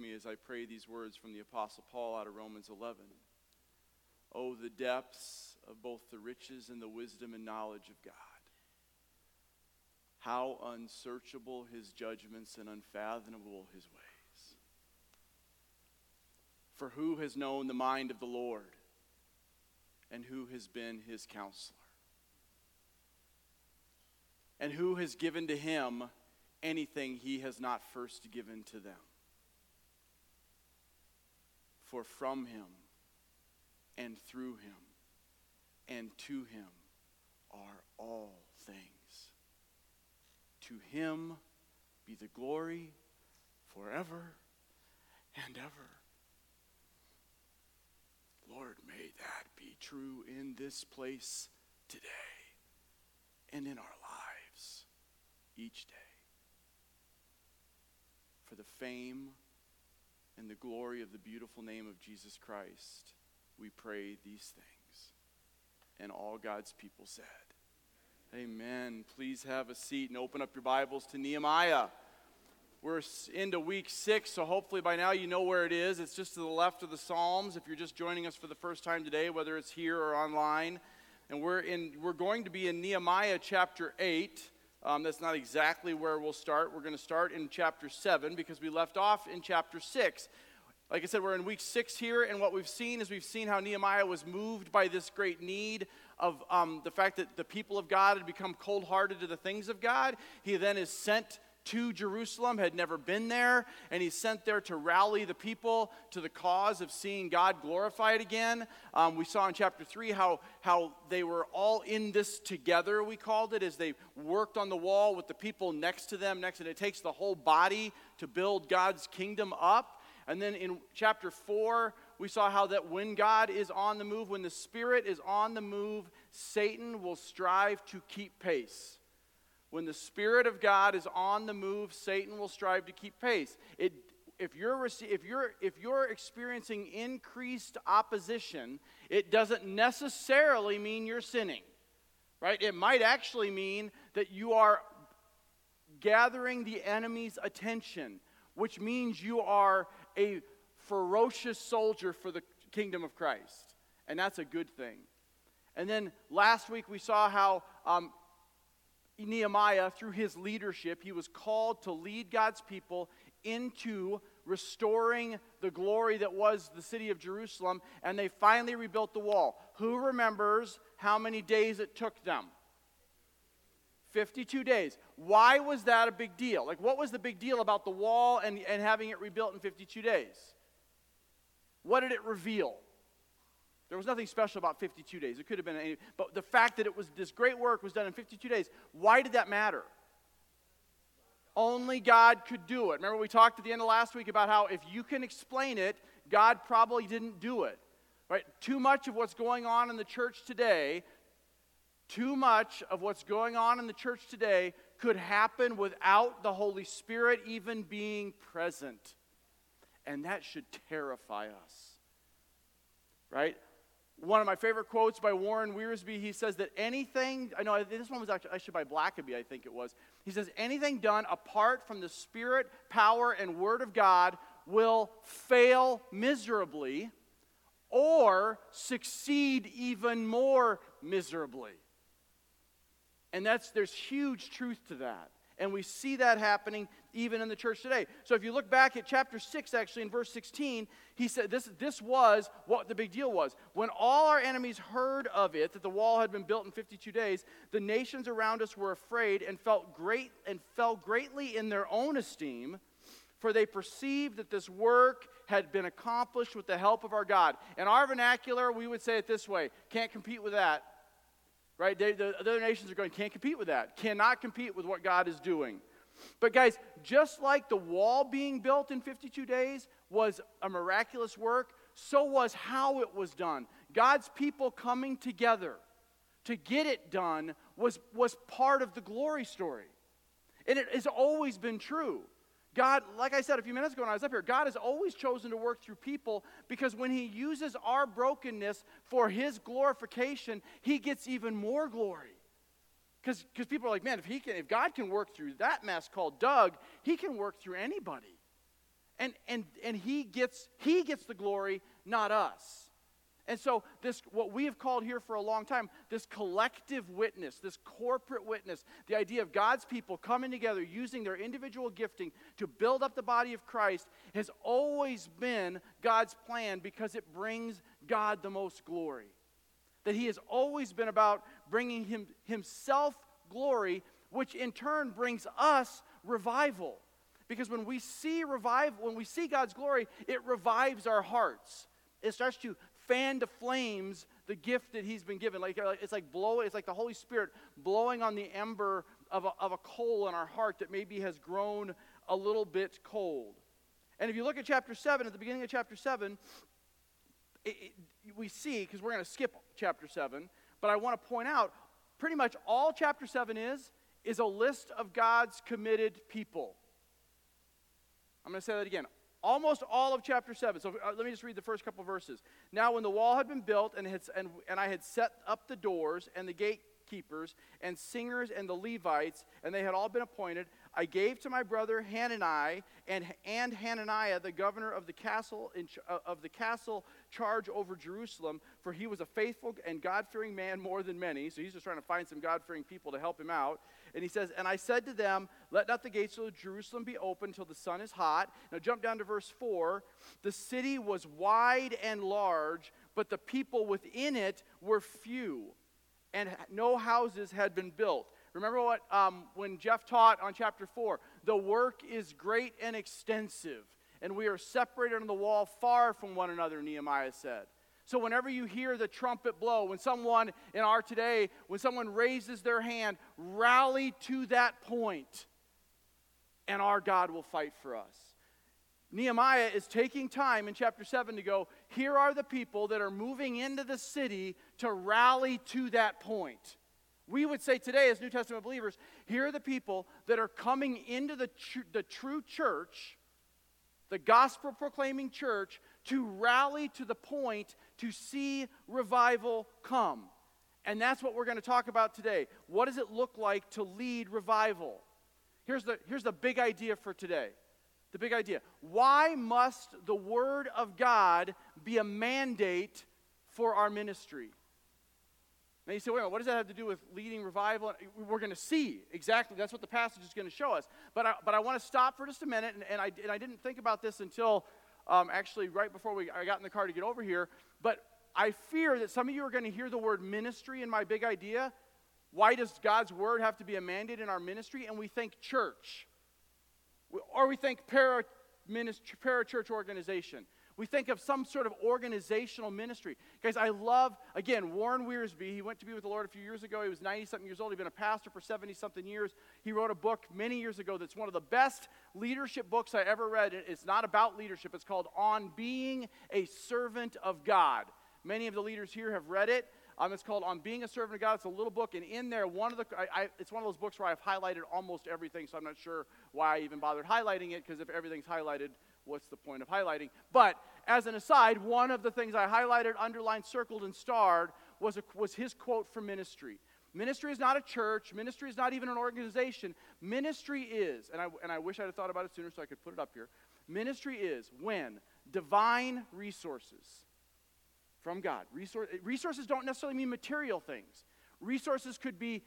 me as I pray these words from the Apostle Paul out of Romans 11. Oh, the depths of both the riches and the wisdom and knowledge of God. How unsearchable his judgments and unfathomable his ways. For who has known the mind of the Lord, and who has been his counselor? And who has given to him anything he has not first given to them? For from him, and through him, and to him are all things. To him be the glory forever and ever. Lord, may that be true in this place today and in our lives each day. For the fame and the glory of the beautiful name of Jesus Christ, we pray these things. And all God's people said, Amen. Please have a seat and open up your Bibles to Nehemiah. We're into week six, so hopefully by now you know where it is. It's just to the left of the Psalms. If you're just joining us for the first time today, whether it's here or online, and we're in, we're going to be in Nehemiah chapter eight. Um, that's not exactly where we'll start. We're going to start in chapter seven because we left off in chapter six. Like I said, we're in week six here, and what we've seen is we've seen how Nehemiah was moved by this great need of um, the fact that the people of God had become cold hearted to the things of God. He then is sent to Jerusalem, had never been there, and he's sent there to rally the people to the cause of seeing God glorified again. Um, we saw in chapter 3 how, how they were all in this together, we called it, as they worked on the wall with the people next to them, next, and it takes the whole body to build God's kingdom up. And then in chapter 4, we saw how that when God is on the move, when the Spirit is on the move, Satan will strive to keep pace. When the Spirit of God is on the move, Satan will strive to keep pace. It, if, you're, if, you're, if you're experiencing increased opposition, it doesn't necessarily mean you're sinning, right? It might actually mean that you are gathering the enemy's attention, which means you are a ferocious soldier for the kingdom of Christ. And that's a good thing. And then last week we saw how um, Nehemiah, through his leadership, he was called to lead God's people into restoring the glory that was the city of Jerusalem, and they finally rebuilt the wall. Who remembers how many days it took them? 52 days. Why was that a big deal? Like, what was the big deal about the wall and, and having it rebuilt in 52 days? What did it reveal? There was nothing special about 52 days. It could have been any, but the fact that it was this great work was done in 52 days, why did that matter? Only God could do it. Remember, we talked at the end of last week about how if you can explain it, God probably didn't do it. Right? Too much of what's going on in the church today too much of what's going on in the church today could happen without the Holy Spirit even being present. And that should terrify us. Right? One of my favorite quotes by Warren Wiersbe, he says that anything, I know this one was actually, actually by Blackaby, I think it was. He says, anything done apart from the Spirit, power, and Word of God will fail miserably or succeed even more miserably. And that's there's huge truth to that. And we see that happening even in the church today. So if you look back at chapter 6, actually, in verse 16, he said this, this was what the big deal was. When all our enemies heard of it, that the wall had been built in 52 days, the nations around us were afraid and felt great and fell greatly in their own esteem, for they perceived that this work had been accomplished with the help of our God. In our vernacular, we would say it this way can't compete with that right? They, the other nations are going, can't compete with that, cannot compete with what God is doing. But, guys, just like the wall being built in 52 days was a miraculous work, so was how it was done. God's people coming together to get it done was, was part of the glory story. And it has always been true. God, like I said a few minutes ago when I was up here, God has always chosen to work through people because when He uses our brokenness for His glorification, He gets even more glory. Because people are like, man, if, he can, if God can work through that mess called Doug, He can work through anybody. And, and, and he, gets, he gets the glory, not us. And so, this, what we have called here for a long time, this collective witness, this corporate witness, the idea of God's people coming together using their individual gifting to build up the body of Christ, has always been God's plan because it brings God the most glory. That He has always been about bringing him, Himself glory, which in turn brings us revival. Because when we see revival, when we see God's glory, it revives our hearts. It starts to fan to flames the gift that he's been given. Like, it's like blowing, it's like the Holy Spirit blowing on the ember of a, of a coal in our heart that maybe has grown a little bit cold. And if you look at chapter 7, at the beginning of chapter 7, it, it, we see, because we're going to skip chapter 7, but I want to point out pretty much all chapter 7 is, is a list of God's committed people. I'm going to say that again almost all of chapter 7. So uh, let me just read the first couple verses. Now, when the wall had been built, and, had, and, and I had set up the doors and the gatekeepers and singers and the Levites, and they had all been appointed, I gave to my brother Hanani and, and Hananiah, the governor of the castle in, uh, of the castle charge over Jerusalem, for he was a faithful and God-fearing man more than many. So he's just trying to find some God-fearing people to help him out. And he says, And I said to them, Let not the gates of Jerusalem be open till the sun is hot. Now jump down to verse 4. The city was wide and large, but the people within it were few, and no houses had been built. Remember what um, when Jeff taught on chapter 4 the work is great and extensive, and we are separated on the wall far from one another, Nehemiah said. So, whenever you hear the trumpet blow, when someone in our today, when someone raises their hand, rally to that point, and our God will fight for us. Nehemiah is taking time in chapter 7 to go, here are the people that are moving into the city to rally to that point. We would say today, as New Testament believers, here are the people that are coming into the, tr- the true church, the gospel proclaiming church, to rally to the point to see revival come. And that's what we're going to talk about today. What does it look like to lead revival? Here's the, here's the big idea for today. The big idea. Why must the Word of God be a mandate for our ministry? Now you say, wait a minute, what does that have to do with leading revival? We're going to see exactly. That's what the passage is going to show us. But I, but I want to stop for just a minute, and, and, I, and I didn't think about this until um, actually right before we, I got in the car to get over here. But I fear that some of you are going to hear the word ministry in my big idea. Why does God's word have to be a mandate in our ministry? And we think church, or we think para, ministry, para church organization. We think of some sort of organizational ministry. Guys, I love, again, Warren Wiersbe. He went to be with the Lord a few years ago. He was 90 something years old. He'd been a pastor for 70 something years. He wrote a book many years ago that's one of the best leadership books I ever read. It's not about leadership, it's called On Being a Servant of God. Many of the leaders here have read it. Um, it's called On Being a Servant of God. It's a little book, and in there, one of the I, I, it's one of those books where I've highlighted almost everything. So I'm not sure why I even bothered highlighting it because if everything's highlighted, what's the point of highlighting? But as an aside, one of the things I highlighted, underlined, circled, and starred was, a, was his quote from ministry. Ministry is not a church. Ministry is not even an organization. Ministry is, and I, and I wish I had thought about it sooner so I could put it up here. Ministry is when divine resources from God. Resource, resources don't necessarily mean material things. Resources could be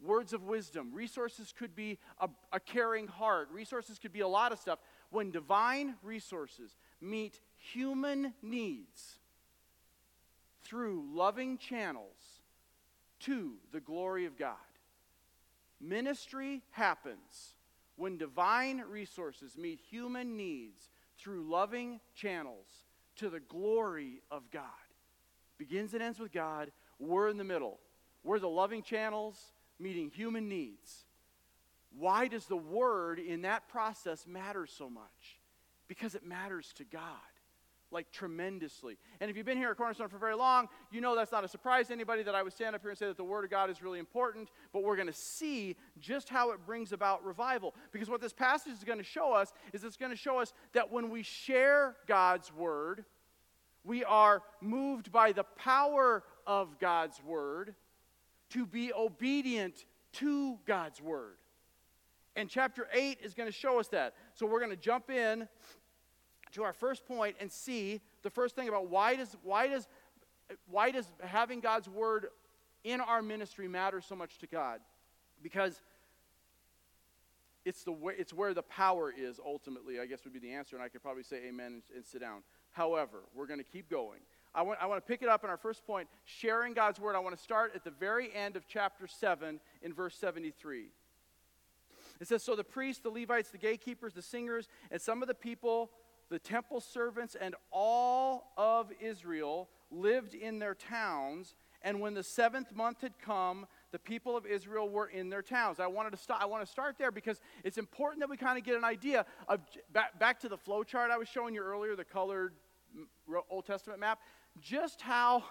words of wisdom. Resources could be a, a caring heart. Resources could be a lot of stuff. When divine resources meet human needs through loving channels to the glory of God. Ministry happens when divine resources meet human needs through loving channels to the glory of God. Begins and ends with God. We're in the middle. We're the loving channels meeting human needs. Why does the word in that process matter so much? Because it matters to God. Like tremendously. And if you've been here at Cornerstone for very long, you know that's not a surprise to anybody that I would stand up here and say that the Word of God is really important, but we're going to see just how it brings about revival. Because what this passage is going to show us is it's going to show us that when we share God's Word, we are moved by the power of God's Word to be obedient to God's Word. And chapter 8 is going to show us that. So we're going to jump in to our first point and see the first thing about why does why does why does having God's word in our ministry matter so much to God? Because it's the it's where the power is ultimately. I guess would be the answer, and I could probably say amen and, and sit down. However, we're going to keep going. I want, I want to pick it up in our first point, sharing God's word. I want to start at the very end of chapter 7 in verse 73. It says, So the priests, the Levites, the gatekeepers, the singers, and some of the people the temple servants and all of Israel lived in their towns. And when the seventh month had come, the people of Israel were in their towns. I wanted to start. I want to start there because it's important that we kind of get an idea of back, back to the flow chart I was showing you earlier, the colored Old Testament map, just how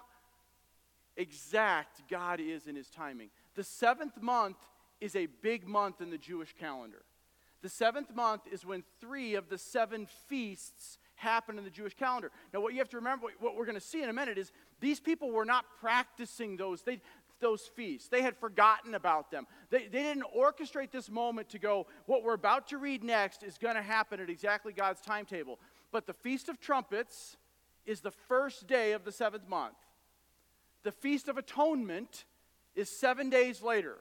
exact God is in His timing. The seventh month is a big month in the Jewish calendar. The seventh month is when three of the seven feasts happen in the Jewish calendar. Now, what you have to remember, what we're going to see in a minute, is these people were not practicing those. They, those feasts. They had forgotten about them. They, they didn't orchestrate this moment to go, what we're about to read next is going to happen at exactly God's timetable. But the Feast of Trumpets is the first day of the seventh month. The Feast of Atonement is seven days later.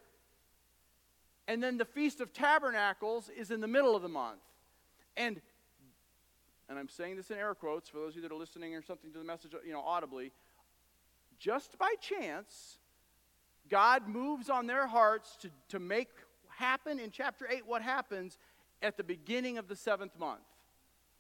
And then the Feast of Tabernacles is in the middle of the month. And and I'm saying this in air quotes for those of you that are listening or something to the message, you know, audibly, just by chance, God moves on their hearts to, to make happen in chapter 8 what happens at the beginning of the seventh month,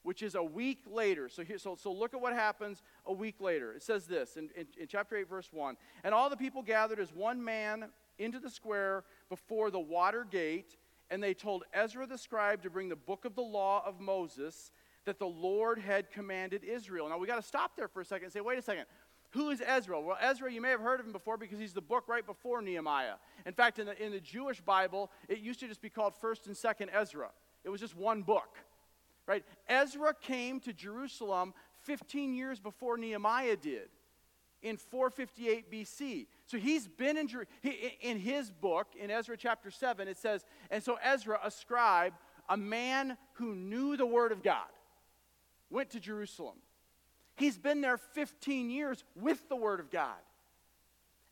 which is a week later. So, here, so, so look at what happens a week later. It says this in, in, in chapter 8, verse 1 And all the people gathered as one man into the square before the water gate, and they told Ezra the scribe to bring the book of the law of Moses that the Lord had commanded Israel. Now we got to stop there for a second and say, wait a second. Who is Ezra? Well, Ezra, you may have heard of him before because he's the book right before Nehemiah. In fact, in the, in the Jewish Bible, it used to just be called 1st and 2nd Ezra. It was just one book, right? Ezra came to Jerusalem 15 years before Nehemiah did in 458 BC. So he's been in, in his book, in Ezra chapter 7, it says, and so Ezra, a scribe, a man who knew the word of God, went to Jerusalem. He's been there 15 years with the word of God.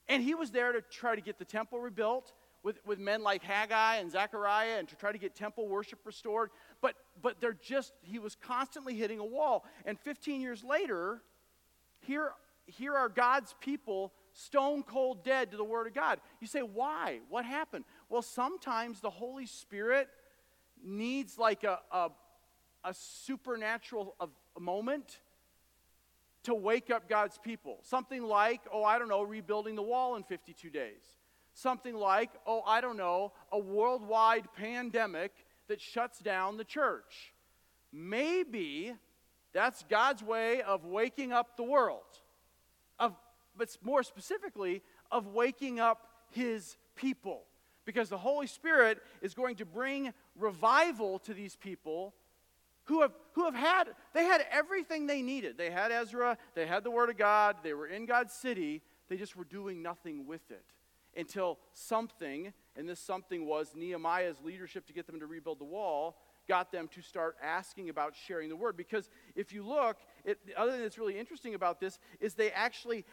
And he was there to try to get the temple rebuilt with, with men like Haggai and Zechariah and to try to get temple worship restored. But, but they're just, he was constantly hitting a wall. And 15 years later, here here are God's people stone cold dead to the Word of God. You say, why? What happened? Well, sometimes the Holy Spirit needs like a, a, a supernatural a moment to wake up God's people. Something like, oh, I don't know, rebuilding the wall in 52 days. Something like, oh, I don't know, a worldwide pandemic that shuts down the church. Maybe that's God's way of waking up the world of, but more specifically, of waking up his people. Because the Holy Spirit is going to bring revival to these people who have, who have had, they had everything they needed. They had Ezra, they had the Word of God, they were in God's city, they just were doing nothing with it until something, and this something was Nehemiah's leadership to get them to rebuild the wall, got them to start asking about sharing the word. Because if you look, it, the other thing that's really interesting about this is they actually,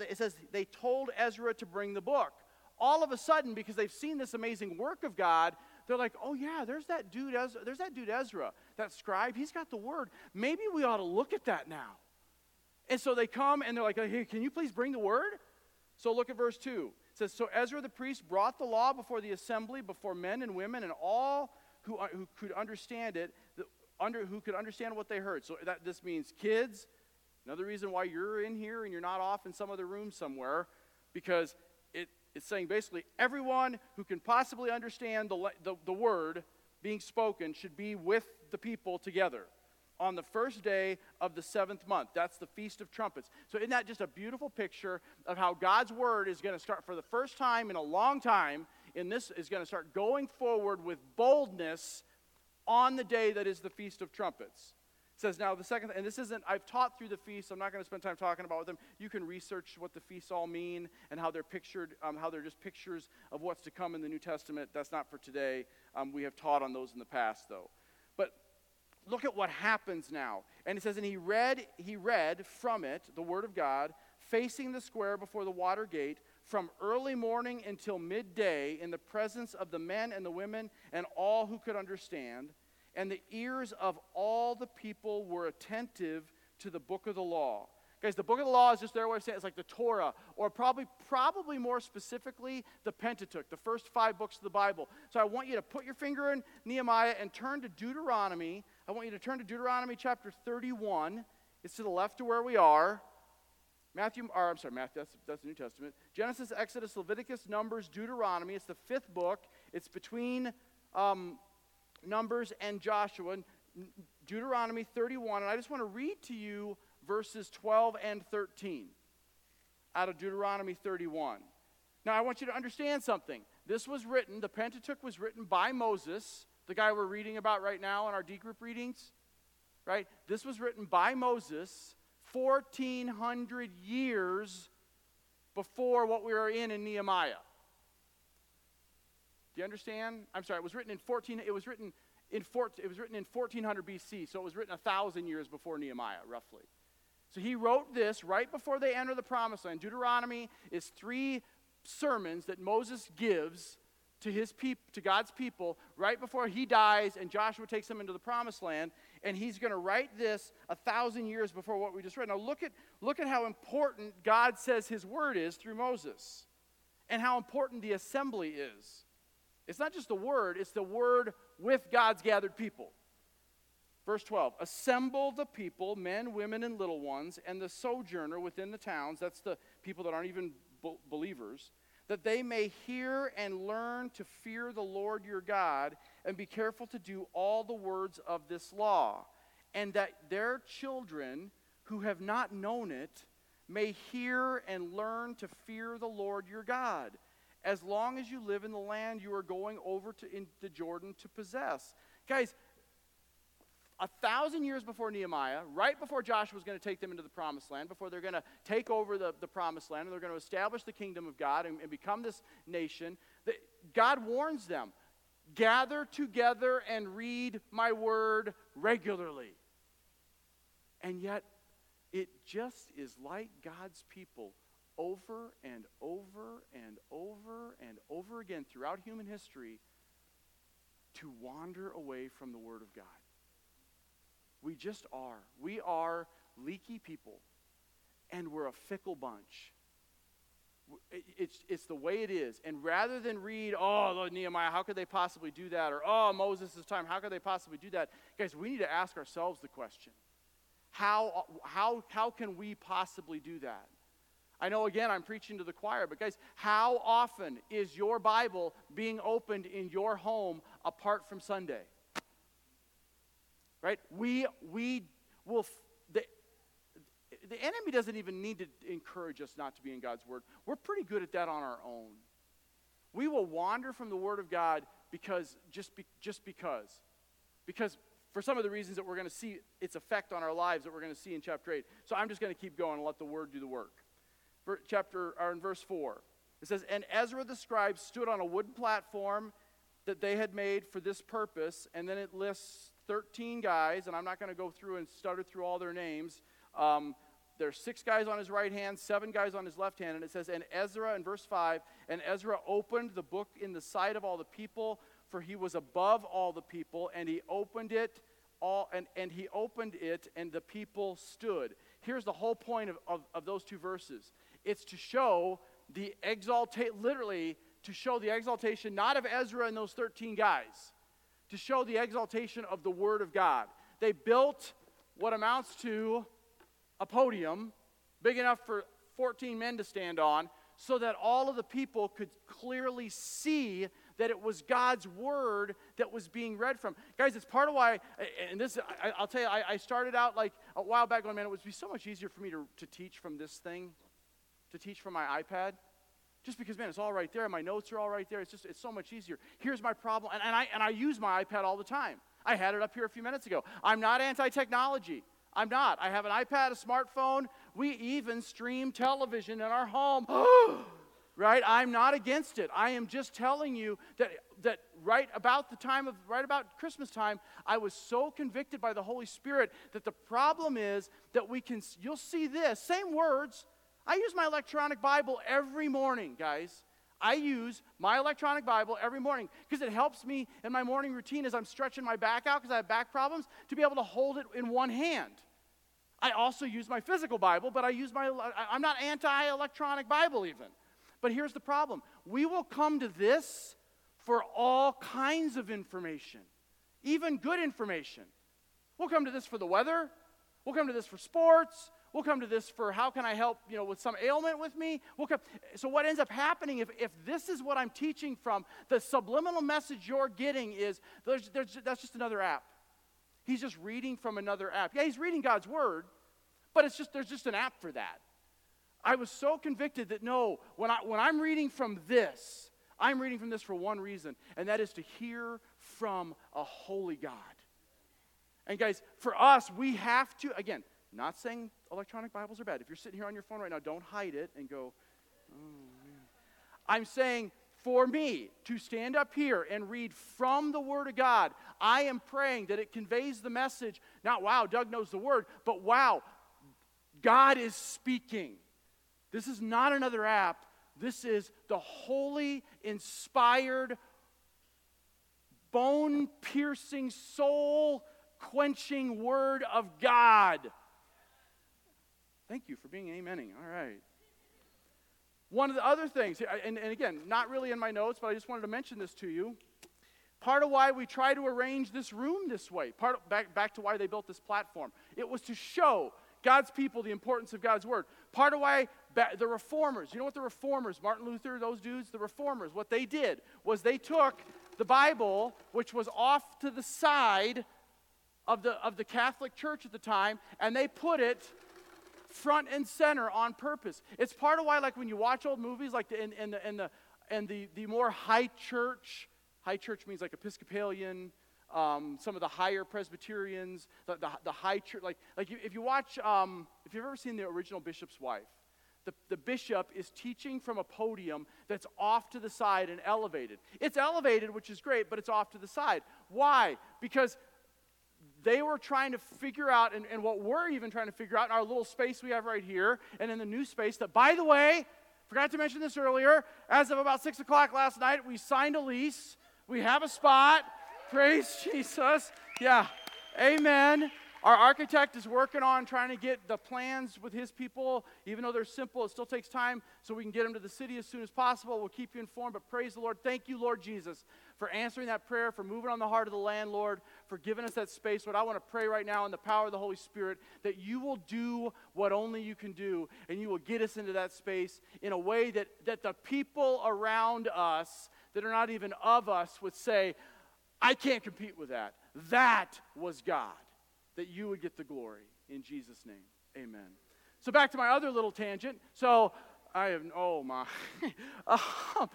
it says they told Ezra to bring the book. All of a sudden, because they've seen this amazing work of God, they're like, oh yeah, there's that dude Ezra, there's that dude Ezra, that scribe, he's got the word. Maybe we ought to look at that now. And so they come and they're like, hey, can you please bring the word? So look at verse 2. It says, So Ezra the priest brought the law before the assembly, before men and women, and all who, uh, who could understand it, under, who could understand what they heard. So that this means kids. Another reason why you're in here and you're not off in some other room somewhere, because it, it's saying basically everyone who can possibly understand the, the, the word being spoken should be with the people together. on the first day of the seventh month. That's the Feast of Trumpets. So, isn't that just a beautiful picture of how God's word is going to start for the first time in a long time? In this is going to start going forward with boldness on the day that is the Feast of Trumpets. It says now the second, and this isn't, I've taught through the feast. I'm not going to spend time talking about them. You can research what the feasts all mean and how they're pictured, um, how they're just pictures of what's to come in the New Testament. That's not for today. Um, we have taught on those in the past, though. But look at what happens now. And it says, and he read, he read from it the word of God, facing the square before the water gate from early morning until midday in the presence of the men and the women and all who could understand. And the ears of all the people were attentive to the book of the law. Guys, the book of the law is just their way of saying it. it's like the Torah, or probably, probably more specifically, the Pentateuch, the first five books of the Bible. So I want you to put your finger in Nehemiah and turn to Deuteronomy. I want you to turn to Deuteronomy chapter 31. It's to the left of where we are. Matthew, or I'm sorry, Matthew, that's, that's the New Testament. Genesis, Exodus, Leviticus, Numbers, Deuteronomy. It's the fifth book. It's between um, Numbers and Joshua. Deuteronomy 31. And I just want to read to you verses 12 and 13 out of Deuteronomy 31. Now, I want you to understand something. This was written, the Pentateuch was written by Moses, the guy we're reading about right now in our D group readings, right? This was written by Moses 1,400 years before what we are in in Nehemiah. Do you understand? I'm sorry, it was written in 14, it was written in, 14, it was written in 1400 BC, so it was written a thousand years before Nehemiah, roughly. So he wrote this right before they enter the promised land. Deuteronomy is three sermons that Moses gives to his peop- to God's people right before he dies and Joshua takes them into the promised land and he's going to write this a thousand years before what we just read. Now look at look at how important God says his word is through Moses and how important the assembly is. It's not just the word, it's the word with God's gathered people. Verse 12 Assemble the people, men, women, and little ones, and the sojourner within the towns, that's the people that aren't even believers, that they may hear and learn to fear the Lord your God, and be careful to do all the words of this law, and that their children who have not known it may hear and learn to fear the Lord your God, as long as you live in the land you are going over to the Jordan to possess. Guys, a thousand years before Nehemiah, right before Joshua was going to take them into the promised land, before they're going to take over the, the promised land and they're going to establish the kingdom of God and, and become this nation, that God warns them gather together and read my word regularly. And yet, it just is like God's people over and over and over and over again throughout human history to wander away from the Word of God. We just are. We are leaky people, and we're a fickle bunch. It's, it's the way it is. And rather than read, oh, Nehemiah, how could they possibly do that? Or, oh, Moses' time, how could they possibly do that? Guys, we need to ask ourselves the question how, how, how can we possibly do that? I know, again, I'm preaching to the choir, but guys, how often is your Bible being opened in your home apart from Sunday? right? We, we will, the, enemy doesn't even need to encourage us not to be in God's Word. We're pretty good at that on our own. We will wander from the Word of God because, just, be, just because. Because for some of the reasons that we're going to see its effect on our lives that we're going to see in chapter 8. So I'm just going to keep going and let the Word do the work. For chapter, or in verse 4, it says, And Ezra the scribe stood on a wooden platform that they had made for this purpose, and then it lists 13 guys, and I'm not going to go through and stutter through all their names. Um, there's six guys on his right hand, seven guys on his left hand, and it says, And Ezra, in verse 5, and Ezra opened the book in the sight of all the people, for he was above all the people, and he opened it all, and, and he opened it, and the people stood. Here's the whole point of, of, of those two verses it's to show the exaltation, literally, to show the exaltation not of Ezra and those 13 guys, to show the exaltation of the Word of God. They built what amounts to a podium big enough for 14 men to stand on so that all of the people could clearly see that it was God's word that was being read from. Guys, it's part of why, and this, I, will tell you, I, I, started out like a while back going, man, it would be so much easier for me to, to teach from this thing, to teach from my iPad. Just because, man, it's all right there. My notes are all right there. It's just, it's so much easier. Here's my problem. And, and, I, and I use my iPad all the time. I had it up here a few minutes ago. I'm not anti technology. I'm not. I have an iPad, a smartphone. We even stream television in our home. right? I'm not against it. I am just telling you that, that right about the time of, right about Christmas time, I was so convicted by the Holy Spirit that the problem is that we can, you'll see this, same words. I use my electronic Bible every morning, guys. I use my electronic Bible every morning because it helps me in my morning routine as I'm stretching my back out because I have back problems to be able to hold it in one hand. I also use my physical Bible, but I use my, I'm not anti electronic Bible even. But here's the problem we will come to this for all kinds of information, even good information. We'll come to this for the weather, we'll come to this for sports, We'll come to this for how can I help, you know, with some ailment with me. We'll come. So what ends up happening if, if this is what I'm teaching from, the subliminal message you're getting is there's, there's, that's just another app. He's just reading from another app. Yeah, he's reading God's word, but it's just there's just an app for that. I was so convicted that no, when, I, when I'm reading from this, I'm reading from this for one reason, and that is to hear from a holy God. And guys, for us, we have to, again, not saying electronic Bibles are bad. If you're sitting here on your phone right now, don't hide it and go, oh. I'm saying for me to stand up here and read from the Word of God, I am praying that it conveys the message, not wow, Doug knows the Word, but wow, God is speaking. This is not another app. This is the holy, inspired, bone piercing, soul quenching Word of God. Thank you for being amening. All right. One of the other things, and, and again, not really in my notes, but I just wanted to mention this to you. Part of why we try to arrange this room this way, part of, back, back to why they built this platform, it was to show God's people the importance of God's word. Part of why the reformers, you know what the reformers, Martin Luther, those dudes, the reformers, what they did was they took the Bible, which was off to the side of the, of the Catholic Church at the time, and they put it front and center on purpose. It's part of why, like, when you watch old movies, like the, in, in the, in the, and the, the more high church, high church means like Episcopalian, um, some of the higher Presbyterians, the, the, the high church, like, like if you watch, um, if you've ever seen the original Bishop's Wife, the, the bishop is teaching from a podium that's off to the side and elevated. It's elevated, which is great, but it's off to the side. Why? Because they were trying to figure out, and, and what we're even trying to figure out in our little space we have right here, and in the new space, that by the way, forgot to mention this earlier, as of about 6 o'clock last night, we signed a lease. We have a spot. Praise Jesus. Yeah. Amen. Our architect is working on trying to get the plans with his people. Even though they're simple, it still takes time so we can get them to the city as soon as possible. We'll keep you informed, but praise the Lord. Thank you, Lord Jesus, for answering that prayer, for moving on the heart of the landlord, for giving us that space. What I want to pray right now in the power of the Holy Spirit, that you will do what only you can do, and you will get us into that space in a way that, that the people around us that are not even of us would say, I can't compete with that. That was God that you would get the glory. In Jesus' name, amen. So back to my other little tangent. So I have, oh my. um,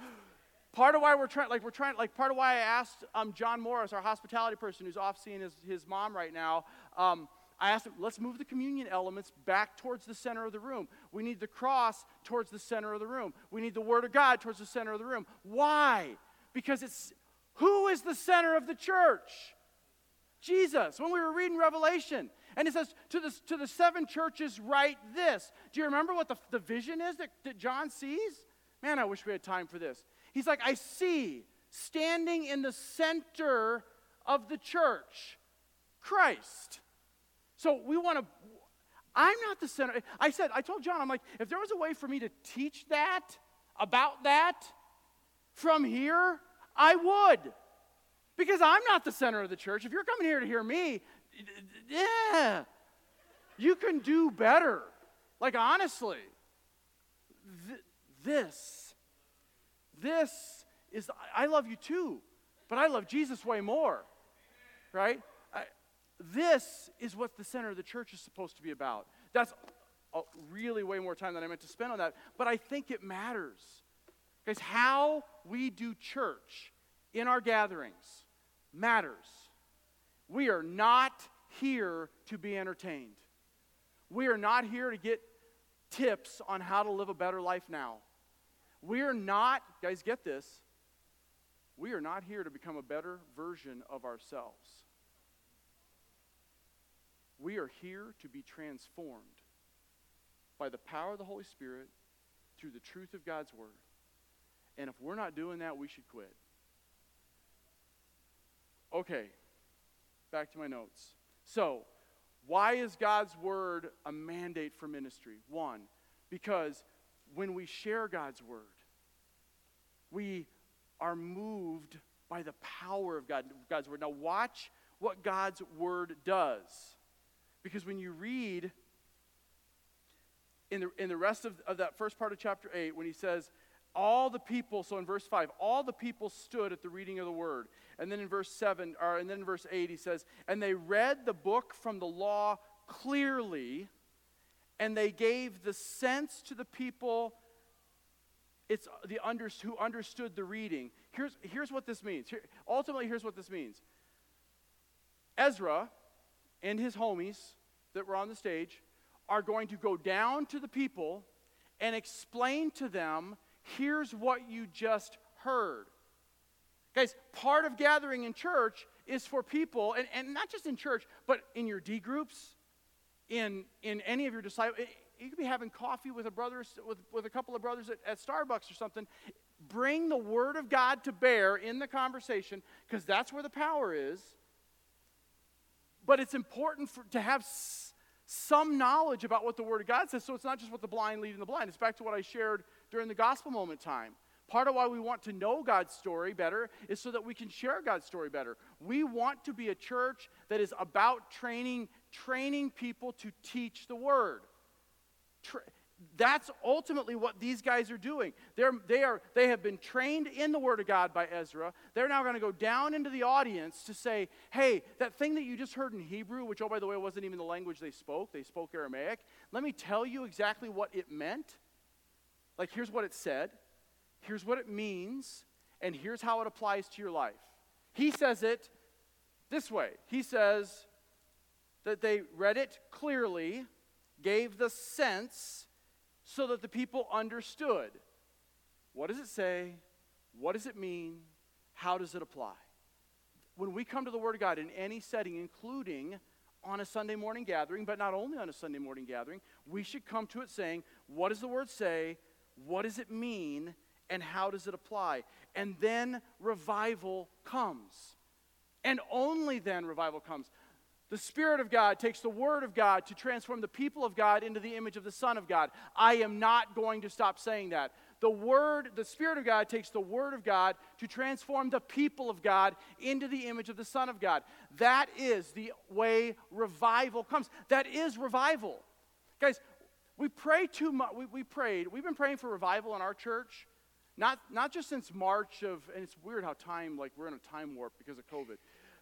part of why we're trying, like we're trying, like part of why I asked um, John Morris, our hospitality person who's off seeing his, his mom right now, um, I asked him, let's move the communion elements back towards the center of the room. We need the cross towards the center of the room. We need the Word of God towards the center of the room. Why? Because it's who is the center of the church? Jesus. When we were reading Revelation, and it says, to the, to the seven churches, write this. Do you remember what the, the vision is that, that John sees? Man, I wish we had time for this. He's like, I see standing in the center of the church Christ. So we want to. I'm not the center. I said, I told John, I'm like, if there was a way for me to teach that, about that, from here, I would. Because I'm not the center of the church. If you're coming here to hear me, yeah, you can do better. Like, honestly, th- this, this is I love you too, but I love Jesus way more. Right? I, this is what the center of the church is supposed to be about. That's really way more time than I meant to spend on that, but I think it matters. Guys, how we do church in our gatherings matters. We are not here to be entertained. We are not here to get tips on how to live a better life now. We are not, guys, get this. We are not here to become a better version of ourselves. We are here to be transformed by the power of the Holy Spirit through the truth of God's Word. And if we're not doing that, we should quit. Okay, back to my notes. So, why is God's Word a mandate for ministry? One, because when we share God's Word, we are moved by the power of God, God's Word. Now, watch what God's Word does. Because when you read in the, in the rest of, of that first part of chapter 8, when he says, all the people, so in verse 5, all the people stood at the reading of the word. And then in verse 7, or and then in verse 8, he says, and they read the book from the law clearly, and they gave the sense to the people it's the under, who understood the reading. Here's, here's what this means. Here, ultimately, here's what this means. Ezra and his homies that were on the stage are going to go down to the people and explain to them here's what you just heard. Guys, part of gathering in church is for people, and, and not just in church, but in your D groups, in, in any of your disciples. You could be having coffee with a brother, with, with a couple of brothers at, at Starbucks or something. Bring the Word of God to bear in the conversation, because that's where the power is. But it's important for, to have s- some knowledge about what the Word of God says, so it's not just what the blind leading the blind. It's back to what I shared during the gospel moment time. Part of why we want to know God's story better is so that we can share God's story better. We want to be a church that is about training training people to teach the word. Tra- that's ultimately what these guys are doing. They're, they, are, they have been trained in the Word of God by Ezra. They're now going to go down into the audience to say, hey, that thing that you just heard in Hebrew, which, oh, by the way, wasn't even the language they spoke, they spoke Aramaic. Let me tell you exactly what it meant. Like, here's what it said, here's what it means, and here's how it applies to your life. He says it this way He says that they read it clearly, gave the sense, so that the people understood. What does it say? What does it mean? How does it apply? When we come to the Word of God in any setting, including on a Sunday morning gathering, but not only on a Sunday morning gathering, we should come to it saying, What does the Word say? What does it mean? And how does it apply? And then revival comes. And only then revival comes. The Spirit of God takes the Word of God to transform the people of God into the image of the Son of God. I am not going to stop saying that. The Word, the Spirit of God takes the Word of God to transform the people of God into the image of the Son of God. That is the way revival comes. That is revival. Guys, we pray too much. We, we prayed. We've been praying for revival in our church, not, not just since March of, and it's weird how time, like we're in a time warp because of COVID,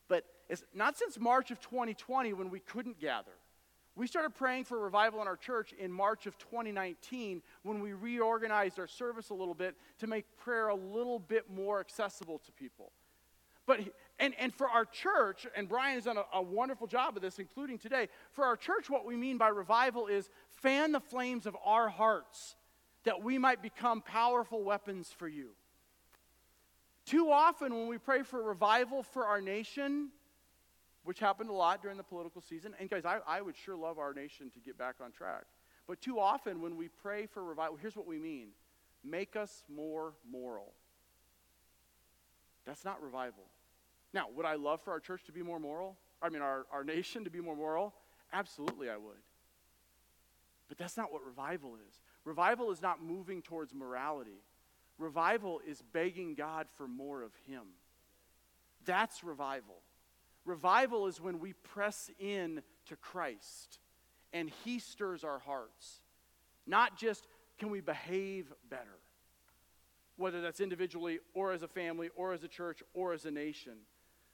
but it's not since March of 2020 when we couldn't gather. We started praying for revival in our church in March of 2019 when we reorganized our service a little bit to make prayer a little bit more accessible to people. But, and, and for our church, and Brian has done a, a wonderful job of this, including today, for our church, what we mean by revival is fan the flames of our hearts that we might become powerful weapons for you. Too often, when we pray for revival for our nation, which happened a lot during the political season, and guys, I, I would sure love our nation to get back on track. But too often, when we pray for revival, here's what we mean make us more moral. That's not revival. Now, would I love for our church to be more moral? I mean, our, our nation to be more moral? Absolutely, I would. But that's not what revival is. Revival is not moving towards morality, revival is begging God for more of Him. That's revival. Revival is when we press in to Christ and He stirs our hearts. Not just can we behave better. whether that's individually or as a family or as a church or as a nation.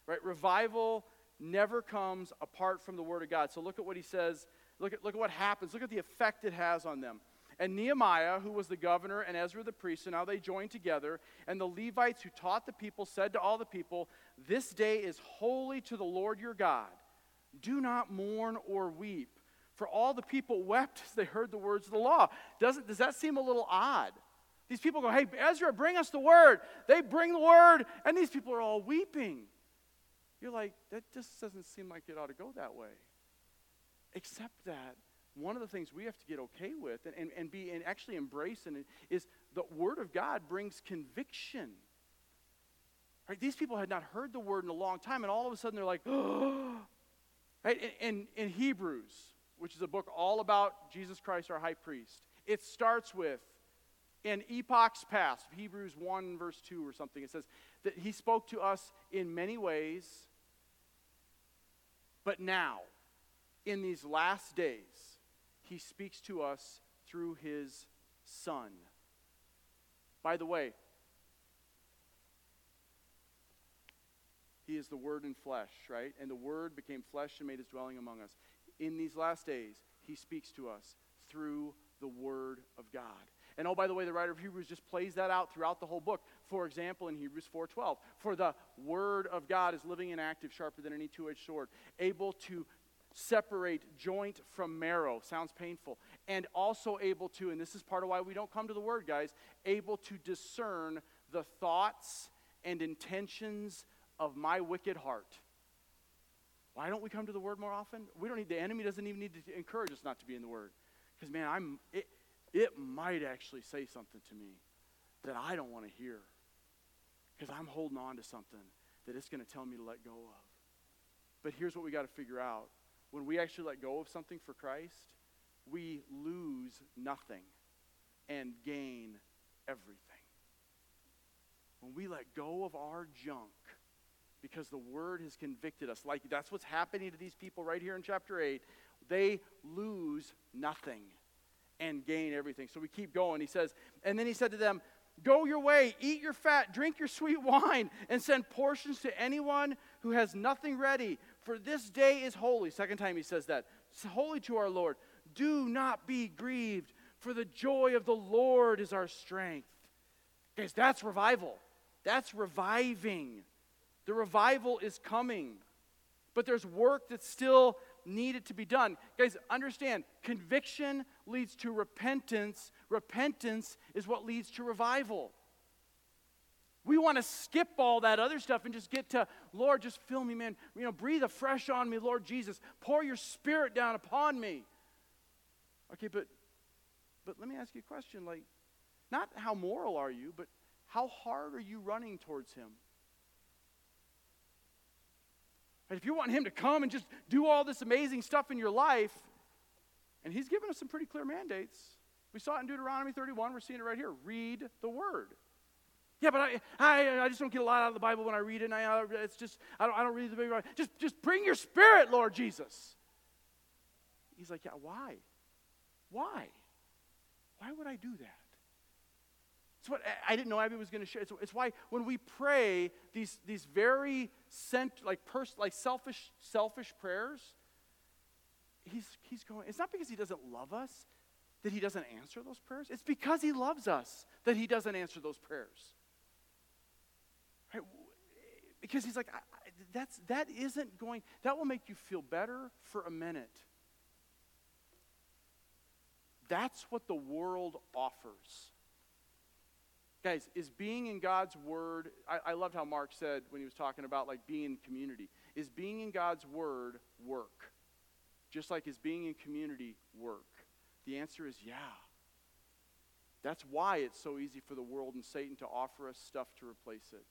Right? Revival never comes apart from the Word of God. So look at what he says. Look at, look at what happens. Look at the effect it has on them. And Nehemiah, who was the governor, and Ezra the priest, so now they joined together. And the Levites who taught the people said to all the people, This day is holy to the Lord your God. Do not mourn or weep. For all the people wept as they heard the words of the law. Doesn't, does that seem a little odd? These people go, Hey, Ezra, bring us the word. They bring the word, and these people are all weeping. You're like, That just doesn't seem like it ought to go that way. Except that one of the things we have to get okay with and, and, and be and actually embrace and is the word of God brings conviction. Right? These people had not heard the word in a long time, and all of a sudden they're like, oh. Right? In, in Hebrews, which is a book all about Jesus Christ, our high priest, it starts with, in epochs past, Hebrews 1, verse 2 or something, it says that he spoke to us in many ways, but now, in these last days, he speaks to us through his Son. By the way, he is the Word in flesh, right? And the Word became flesh and made his dwelling among us. In these last days, he speaks to us through the Word of God. And oh, by the way, the writer of Hebrews just plays that out throughout the whole book. For example, in Hebrews 4:12, for the Word of God is living and active, sharper than any two-edged sword, able to separate joint from marrow. Sounds painful. And also able to, and this is part of why we don't come to the word, guys, able to discern the thoughts and intentions of my wicked heart. Why don't we come to the word more often? We don't need, the enemy doesn't even need to encourage us not to be in the word. Because, man, I'm, it, it might actually say something to me that I don't want to hear. Because I'm holding on to something that it's going to tell me to let go of. But here's what we got to figure out when we actually let go of something for Christ, we lose nothing and gain everything. When we let go of our junk, because the word has convicted us, like that's what's happening to these people right here in chapter 8, they lose nothing and gain everything. So we keep going. He says, and then he said to them, Go your way, eat your fat, drink your sweet wine, and send portions to anyone who has nothing ready. For this day is holy. Second time he says that. It's holy to our Lord. Do not be grieved, for the joy of the Lord is our strength. Guys, that's revival. That's reviving. The revival is coming. But there's work that's still needed to be done. Guys, understand conviction leads to repentance, repentance is what leads to revival. We want to skip all that other stuff and just get to, Lord, just fill me, man. You know, breathe afresh on me, Lord Jesus. Pour your spirit down upon me. Okay, but but let me ask you a question like not how moral are you, but how hard are you running towards him? And if you want him to come and just do all this amazing stuff in your life, and he's given us some pretty clear mandates. We saw it in Deuteronomy 31. We're seeing it right here. Read the word. Yeah, but I, I, I just don't get a lot out of the Bible when I read it. And I, uh, it's just, I don't, I don't read the Bible. Just, just bring your spirit, Lord Jesus. He's like, yeah, why? Why? Why would I do that? It's what I didn't know Abby was going to share. It's, it's, why when we pray these, these very sent, like, pers- like selfish, selfish prayers, he's, he's going, it's not because he doesn't love us that he doesn't answer those prayers. It's because he loves us that he doesn't answer those prayers. Because he's like, I, I, that's, that isn't going, that will make you feel better for a minute. That's what the world offers. Guys, is being in God's Word, I, I loved how Mark said when he was talking about like being in community. Is being in God's Word work? Just like is being in community work? The answer is yeah. That's why it's so easy for the world and Satan to offer us stuff to replace it.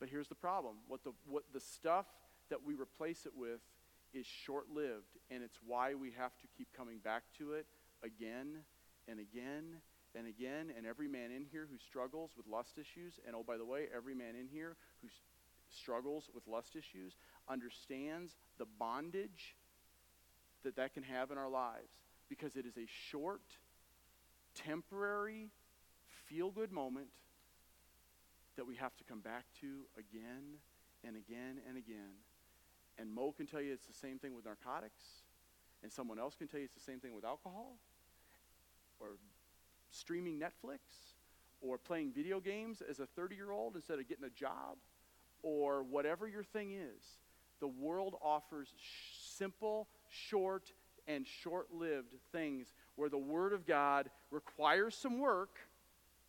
But here's the problem what the, what the stuff that we replace it with is short lived, and it's why we have to keep coming back to it again and again and again. And every man in here who struggles with lust issues, and oh, by the way, every man in here who struggles with lust issues understands the bondage that that can have in our lives because it is a short, temporary, feel good moment that we have to come back to again and again and again. And Mo can tell you it's the same thing with narcotics, and someone else can tell you it's the same thing with alcohol, or streaming Netflix, or playing video games as a 30 year old instead of getting a job, or whatever your thing is. The world offers sh- simple, short, and short lived things where the Word of God requires some work,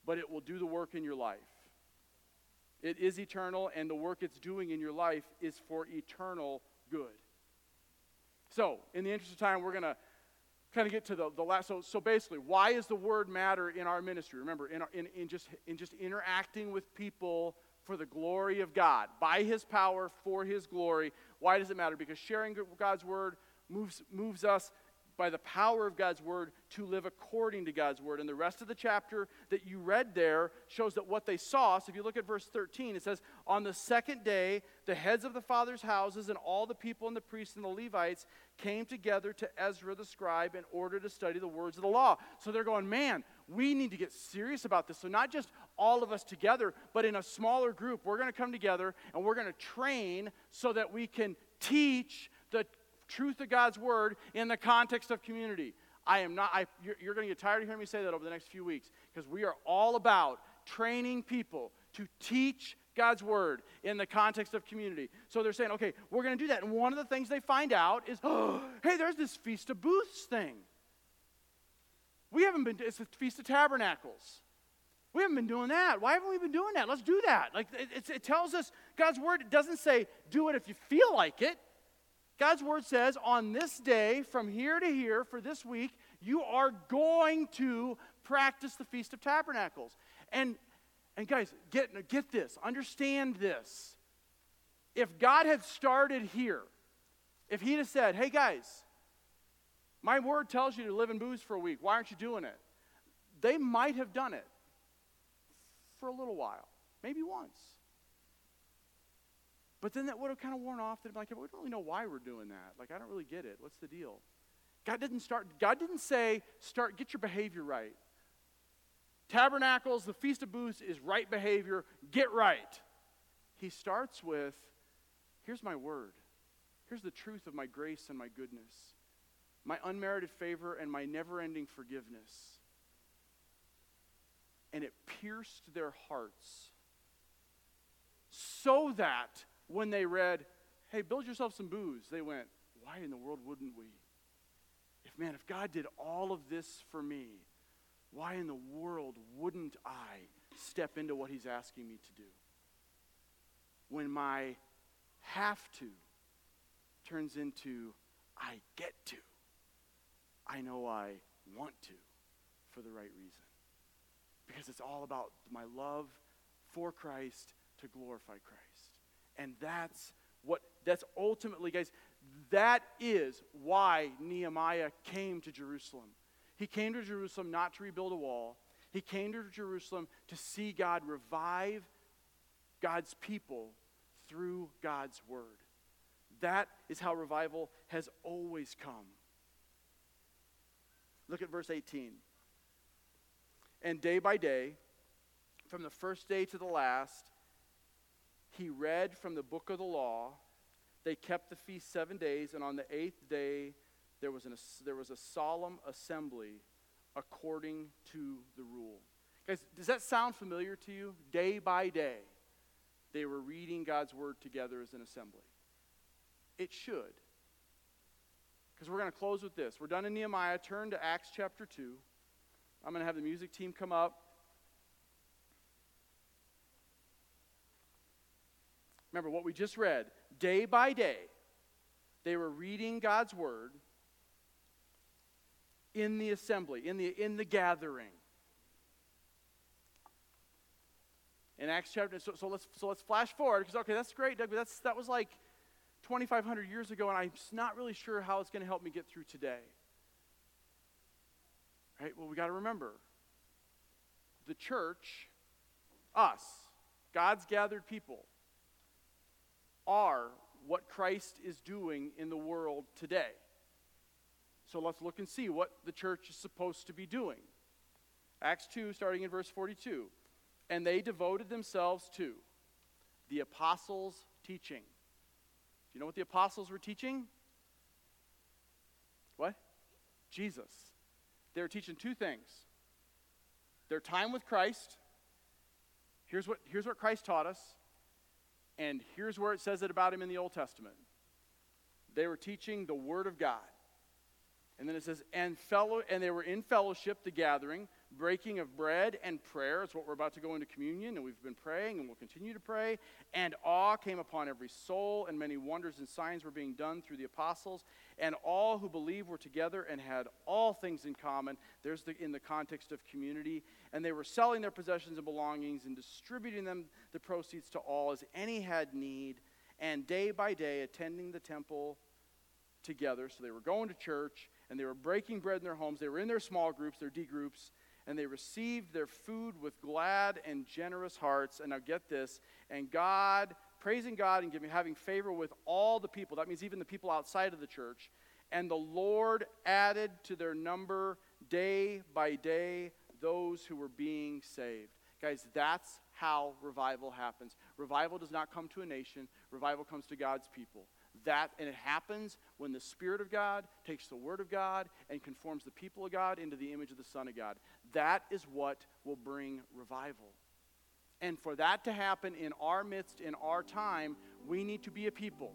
but it will do the work in your life. It is eternal, and the work it's doing in your life is for eternal good. So, in the interest of time, we're going to kind of get to the, the last. So, so basically, why is the word matter in our ministry? Remember, in, our, in, in, just, in just interacting with people for the glory of God, by His power, for His glory. Why does it matter? Because sharing God's word moves, moves us by the power of God's word to live according to God's word. And the rest of the chapter that you read there shows that what they saw. So if you look at verse 13, it says, On the second day, the heads of the fathers' houses and all the people and the priests and the Levites came together to Ezra the scribe in order to study the words of the law. So they're going, Man, we need to get serious about this. So, not just all of us together, but in a smaller group, we're going to come together and we're going to train so that we can teach truth of God's word in the context of community. I am not, I, you're, you're going to get tired of hearing me say that over the next few weeks because we are all about training people to teach God's word in the context of community. So they're saying, okay, we're going to do that. And one of the things they find out is, oh, hey, there's this Feast of Booths thing. We haven't been, it's the Feast of Tabernacles. We haven't been doing that. Why haven't we been doing that? Let's do that. Like it, it tells us God's word doesn't say do it if you feel like it. God's word says, on this day, from here to here, for this week, you are going to practice the Feast of Tabernacles. And, and guys, get, get this, understand this. If God had started here, if He'd have said, hey guys, my word tells you to live in booths for a week, why aren't you doing it? They might have done it for a little while, maybe once. But then that would have kind of worn off. They'd be like, we don't really know why we're doing that. Like, I don't really get it. What's the deal? God didn't start, God didn't say, start, get your behavior right. Tabernacles, the Feast of Booths is right behavior, get right. He starts with, here's my word. Here's the truth of my grace and my goodness, my unmerited favor and my never ending forgiveness. And it pierced their hearts so that when they read, hey, build yourself some booths, they went, why in the world wouldn't we? If, man, if God did all of this for me, why in the world wouldn't I step into what He's asking me to do? When my have to turns into I get to, I know I want to for the right reason. Because it's all about my love for Christ to glorify Christ. And that's what, that's ultimately, guys, that is why Nehemiah came to Jerusalem. He came to Jerusalem not to rebuild a wall, he came to Jerusalem to see God revive God's people through God's word. That is how revival has always come. Look at verse 18. And day by day, from the first day to the last, he read from the book of the law. They kept the feast seven days, and on the eighth day there was, an, there was a solemn assembly according to the rule. Guys, does that sound familiar to you? Day by day, they were reading God's word together as an assembly. It should. Because we're going to close with this. We're done in Nehemiah. Turn to Acts chapter 2. I'm going to have the music team come up. Remember what we just read. Day by day, they were reading God's word in the assembly, in the, in the gathering. In Acts chapter, so, so let's so let's flash forward because okay, that's great, Doug, but that's that was like 2,500 years ago, and I'm not really sure how it's going to help me get through today. Right? Well, we got to remember the church, us, God's gathered people, are what Christ is doing in the world today. So let's look and see what the church is supposed to be doing. Acts 2, starting in verse 42. And they devoted themselves to the apostles' teaching. Do you know what the apostles were teaching? What? Jesus. They were teaching two things their time with Christ. Here's what, here's what Christ taught us, and here's where it says it about him in the Old Testament. They were teaching the Word of God. And then it says, and fellow, and they were in fellowship, the gathering, breaking of bread and prayer. It's what we're about to go into communion, and we've been praying and we'll continue to pray. And awe came upon every soul, and many wonders and signs were being done through the apostles. And all who believed were together and had all things in common. There's the, in the context of community. And they were selling their possessions and belongings and distributing them, the proceeds to all as any had need. And day by day, attending the temple together. So they were going to church and they were breaking bread in their homes. They were in their small groups, their D groups, and they received their food with glad and generous hearts. And now get this, and God, praising God and giving, having favor with all the people. That means even the people outside of the church. And the Lord added to their number day by day those who were being saved. Guys, that's how revival happens. Revival does not come to a nation, revival comes to God's people. That, and it happens when the Spirit of God takes the Word of God and conforms the people of God into the image of the Son of God. That is what will bring revival. And for that to happen in our midst, in our time, we need to be a people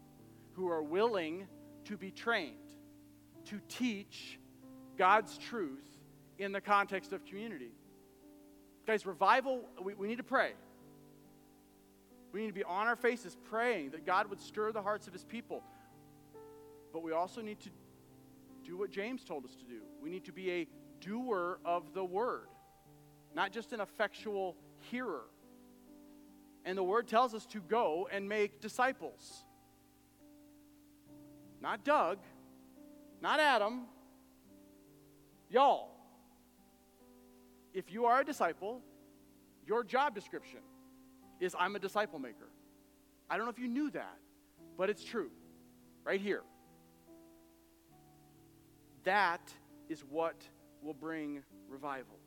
who are willing to be trained to teach God's truth in the context of community. Guys, revival, we, we need to pray. We need to be on our faces praying that God would stir the hearts of his people. But we also need to do what James told us to do. We need to be a doer of the word, not just an effectual hearer. And the word tells us to go and make disciples. Not Doug, not Adam, y'all. If you are a disciple, your job description is I'm a disciple maker. I don't know if you knew that, but it's true. Right here. That is what will bring revival.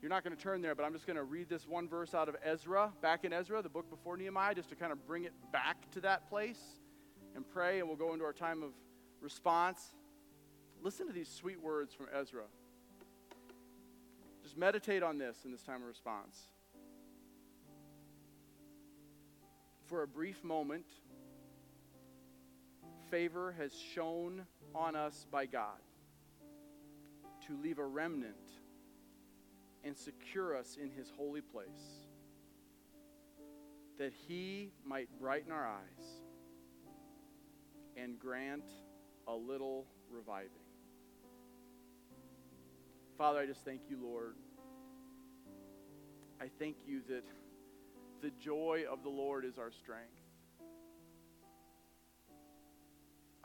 You're not going to turn there, but I'm just going to read this one verse out of Ezra, back in Ezra, the book before Nehemiah, just to kind of bring it back to that place and pray, and we'll go into our time of response. Listen to these sweet words from Ezra. Just meditate on this in this time of response. for a brief moment, favor has shone on us by God to leave a remnant and secure us in his holy place, that he might brighten our eyes and grant a little reviving. Father, I just thank you, Lord. I thank you that the joy of the Lord is our strength.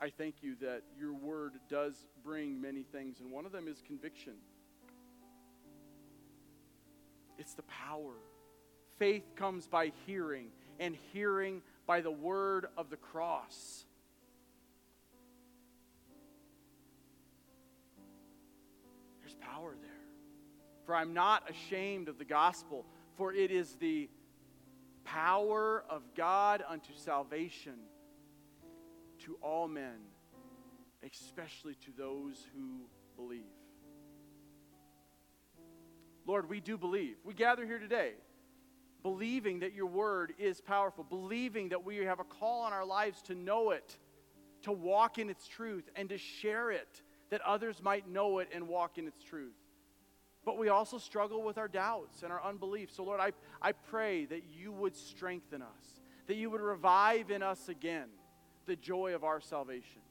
I thank you that your word does bring many things, and one of them is conviction. It's the power. Faith comes by hearing, and hearing by the word of the cross. There's power there. For I'm not ashamed of the gospel, for it is the power of God unto salvation to all men, especially to those who believe. Lord, we do believe. We gather here today believing that your word is powerful, believing that we have a call on our lives to know it, to walk in its truth, and to share it, that others might know it and walk in its truth. But we also struggle with our doubts and our unbelief. So, Lord, I, I pray that you would strengthen us, that you would revive in us again the joy of our salvation.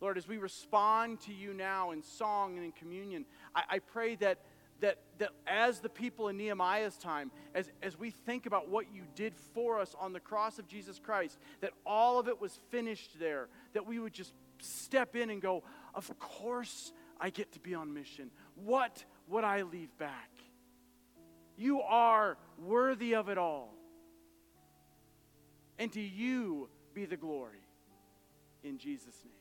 Lord, as we respond to you now in song and in communion, I, I pray that, that, that as the people in Nehemiah's time, as, as we think about what you did for us on the cross of Jesus Christ, that all of it was finished there, that we would just step in and go, Of course I get to be on mission. What would I leave back? You are worthy of it all. And to you be the glory. In Jesus' name.